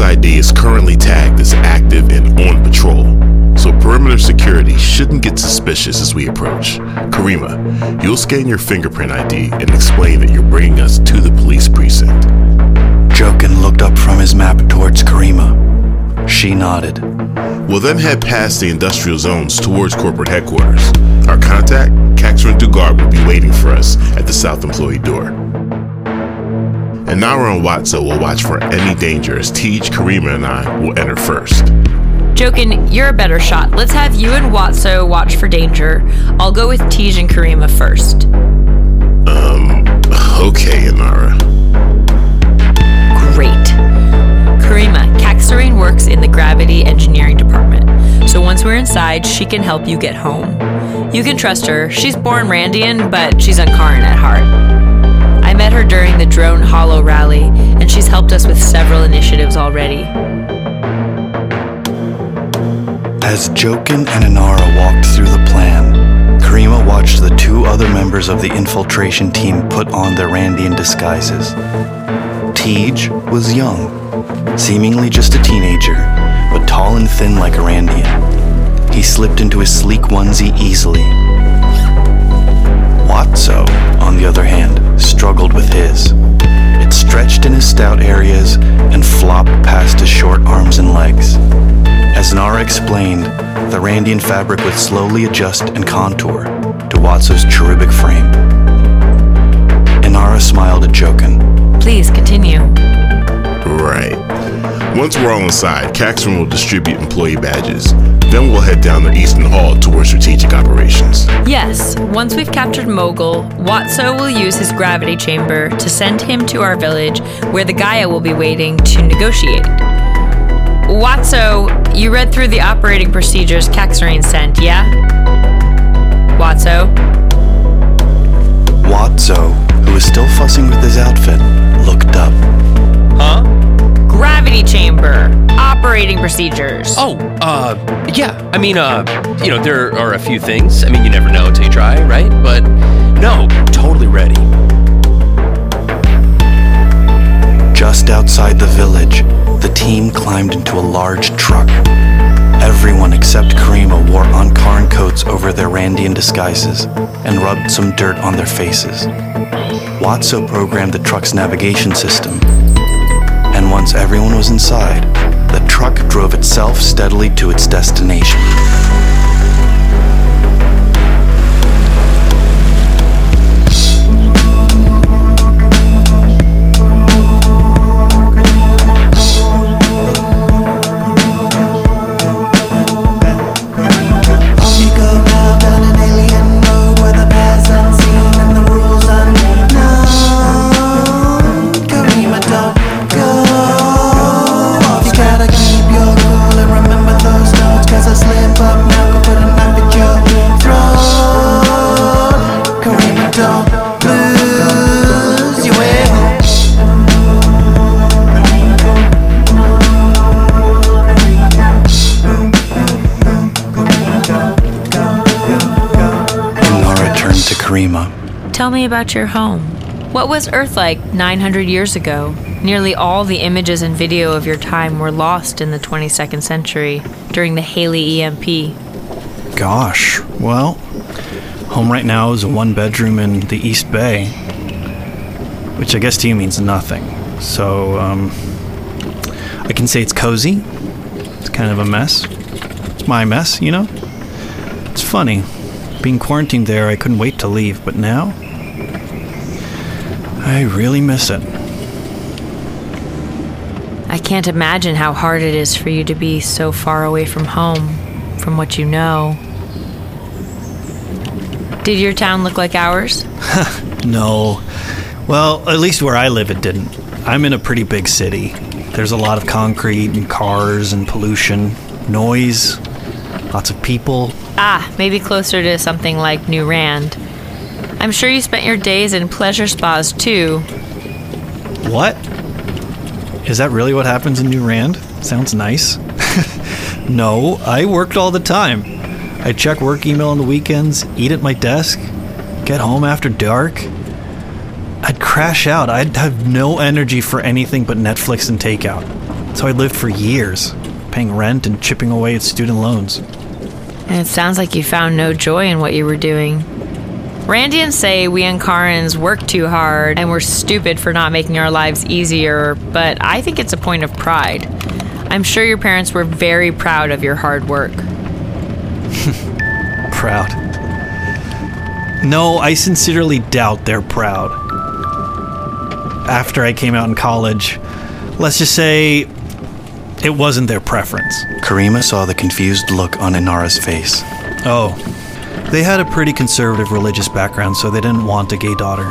ID is currently tagged as active and on patrol, so perimeter security shouldn't get suspicious as we approach. Karima, you'll scan your fingerprint ID and explain that you're bringing us to the police precinct. Jokin looked up from his map towards Karima. She nodded. We'll then head past the industrial zones towards corporate headquarters. Our contact, Caxron Dugard, will be waiting for us at the south employee door. Inara and Watso will watch for any dangers. as Tej, Karima, and I will enter first. Jokin, you're a better shot. Let's have you and Watso watch for danger. I'll go with Tej and Karima first. Um, okay, Inara. Great. Karima, Caxarine works in the gravity engineering department. So once we're inside, she can help you get home. You can trust her. She's born Randian, but she's Ankaran at heart. Met her during the Drone Hollow rally, and she's helped us with several initiatives already. As Jokin and Inara walked through the plan, Karima watched the two other members of the infiltration team put on their Randian disguises. Tej was young, seemingly just a teenager, but tall and thin like a Randian. He slipped into his sleek onesie easily. Explained, the Randian fabric would slowly adjust and contour to Watso's cherubic frame. Inara smiled at Jokin. Please continue. Right. Once we're all inside, Caxton will distribute employee badges. Then we'll head down the Eastern Hall toward strategic operations. Yes, once we've captured Mogul, Watso will use his gravity chamber to send him to our village where the Gaia will be waiting to negotiate. Watso, you read through the operating procedures Kaxarine sent, yeah? Watso? Watso, who was still fussing with his outfit, looked up. Huh? Gravity chamber. Operating procedures. Oh, uh, yeah. I mean, uh, you know, there are a few things. I mean, you never know until you try, right? But into a large truck. Everyone except Karima wore Ankaran coats over their Randian disguises and rubbed some dirt on their faces. Watso programmed the truck's navigation system, and once everyone was inside, the truck drove itself steadily to its destination. Tell me about your home. What was Earth like 900 years ago? Nearly all the images and video of your time were lost in the 22nd century during the Haley EMP. Gosh, well, home right now is a one bedroom in the East Bay, which I guess to you means nothing. So, um, I can say it's cozy. It's kind of a mess. It's my mess, you know? It's funny. Being quarantined there, I couldn't wait to leave, but now I really miss it. I can't imagine how hard it is for you to be so far away from home, from what you know. Did your town look like ours? no. Well, at least where I live, it didn't. I'm in a pretty big city. There's a lot of concrete and cars and pollution, noise, lots of people. Ah, maybe closer to something like New Rand. I'm sure you spent your days in pleasure spas too. What? Is that really what happens in New Rand? Sounds nice. no, I worked all the time. I check work email on the weekends, eat at my desk, get home after dark. I'd crash out. I'd have no energy for anything but Netflix and takeout. So I lived for years, paying rent and chipping away at student loans. And it sounds like you found no joy in what you were doing. Randians say we Ankarans work too hard and we're stupid for not making our lives easier, but I think it's a point of pride. I'm sure your parents were very proud of your hard work. Proud. No, I sincerely doubt they're proud. After I came out in college, let's just say it wasn't their preference. Karima saw the confused look on Inara's face. Oh, they had a pretty conservative religious background, so they didn't want a gay daughter.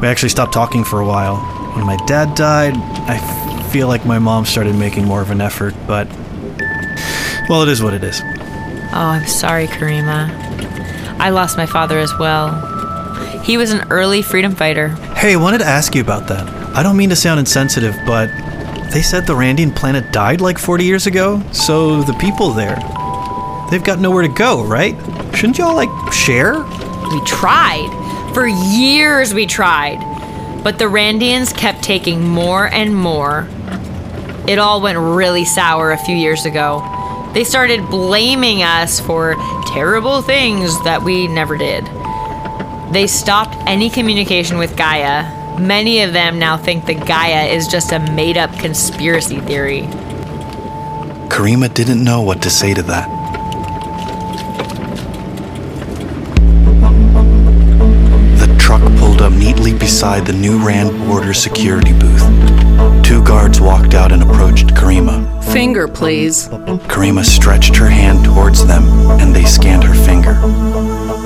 We actually stopped talking for a while. When my dad died, I feel like my mom started making more of an effort, but. Well, it is what it is. Oh, I'm sorry, Karima. I lost my father as well. He was an early freedom fighter. Hey, I wanted to ask you about that. I don't mean to sound insensitive, but they said the Randian planet died like 40 years ago, so the people there, they've got nowhere to go, right? Shouldn't y'all, like, share? We tried. For years we tried. But the Randians kept taking more and more. It all went really sour a few years ago. They started blaming us for terrible things that we never did. They stopped any communication with Gaia. Many of them now think that Gaia is just a made up conspiracy theory. Karima didn't know what to say to that. Beside the new Rand border security booth. Two guards walked out and approached Karima. Finger, please. Karima stretched her hand towards them and they scanned her finger.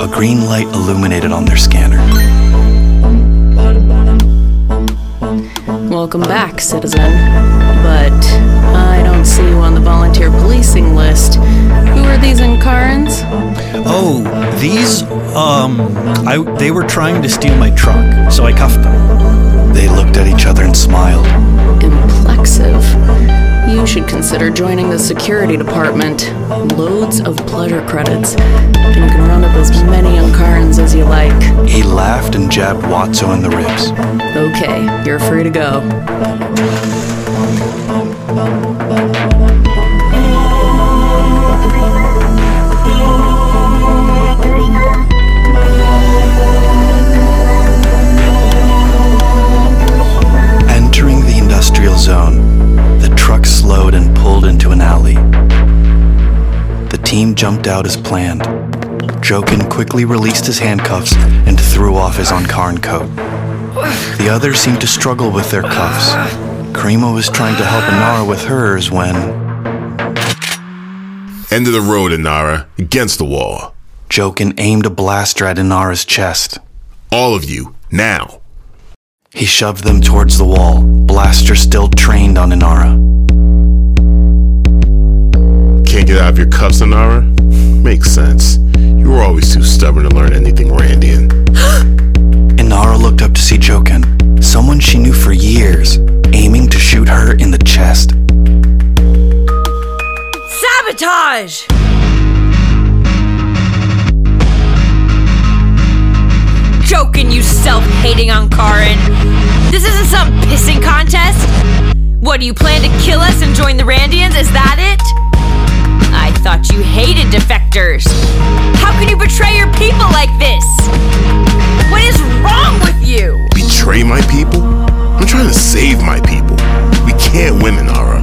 A green light illuminated on their scanner. Welcome back, citizen. But I don't see you on the volunteer policing list. Who are these Ankarans? Oh, these, um, I, they were trying to steal my truck, so I cuffed them. They looked at each other and smiled. Implexive. You should consider joining the security department. Loads of pleasure credits. And you can round up as many Ankarans as you like. He laughed and jabbed Watso in the ribs. Okay, you're free to go. Out as planned. Jokin quickly released his handcuffs and threw off his Ankaran coat. The others seemed to struggle with their cuffs. Karima was trying to help Inara with hers when End of the road, Inara, against the wall. Jokin aimed a blaster at Inara's chest. All of you, now. He shoved them towards the wall, blaster still trained on Inara. Can't get out of your cuffs, Inara? Stubborn to learn anything Randian. Inara looked up to see Jokin, someone she knew for years, aiming to shoot her in the chest. Sabotage! Jokin, you self-hating Ankaran. This isn't some pissing contest. What, do you plan to kill us and join the Randians? Is that it? I thought you hated defectors. How can you betray your people like this? What is wrong with you? Betray my people? I'm trying to save my people. We can't win, Inara.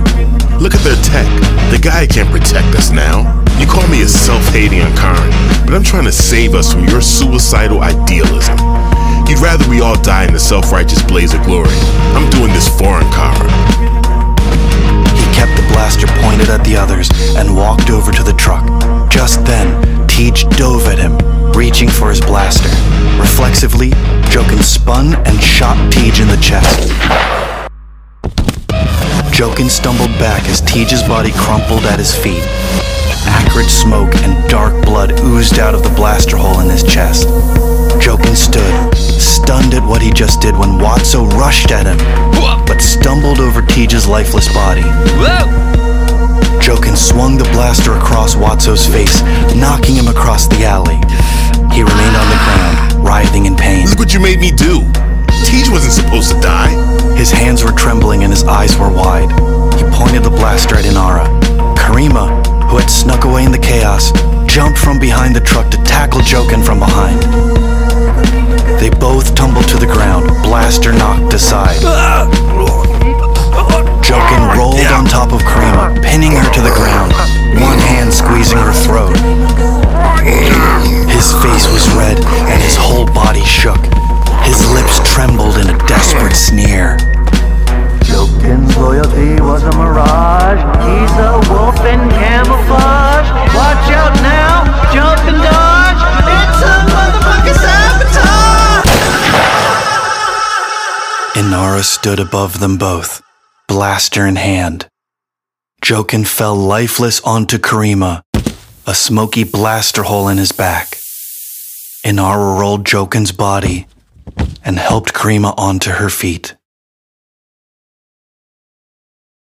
Look at their tech. The Gaia can't protect us now. You call me a self-hating Ankaran, but I'm trying to save us from your suicidal idealism. You'd rather we all die in the self-righteous blaze of glory. I'm doing this for Ankara. He kept the blaster pointed at the others and walked over to the truck. Just then, Tej dove at him, reaching for his blaster. Reflexively, Jokin spun and shot Tej in the chest. Jokin stumbled back as Tej's body crumpled at his feet. Acrid smoke and dark blood oozed out of the blaster hole in his chest. Jokin stood, stunned at what he just did when Watso rushed at him, but stumbled over Tej's lifeless body. Jokin swung the blaster across Watso's face, knocking him across the alley. He remained on the ground, writhing in pain. Look what you made me do. Tej wasn't supposed to die. His hands were trembling and his eyes were wide. He pointed the blaster at Inara. Karima, who had snuck away in the chaos, jumped from behind the truck to tackle Jokin from behind. They both tumbled to the ground, blaster knocked aside. Ah! Jokin rolled on top of Karima, pinning her to the ground, one hand squeezing her throat. His face was red and his whole body shook. His lips trembled in a desperate sneer. Jokin's loyalty was a mirage. He's a wolf in camouflage. Watch out now, jump and dodge. It's a motherfucking sabotage. Inara stood above them both, blaster in hand. Jokin fell lifeless onto Karima, a smoky blaster hole in his back. Inara rolled Jokin's body and helped Karima onto her feet.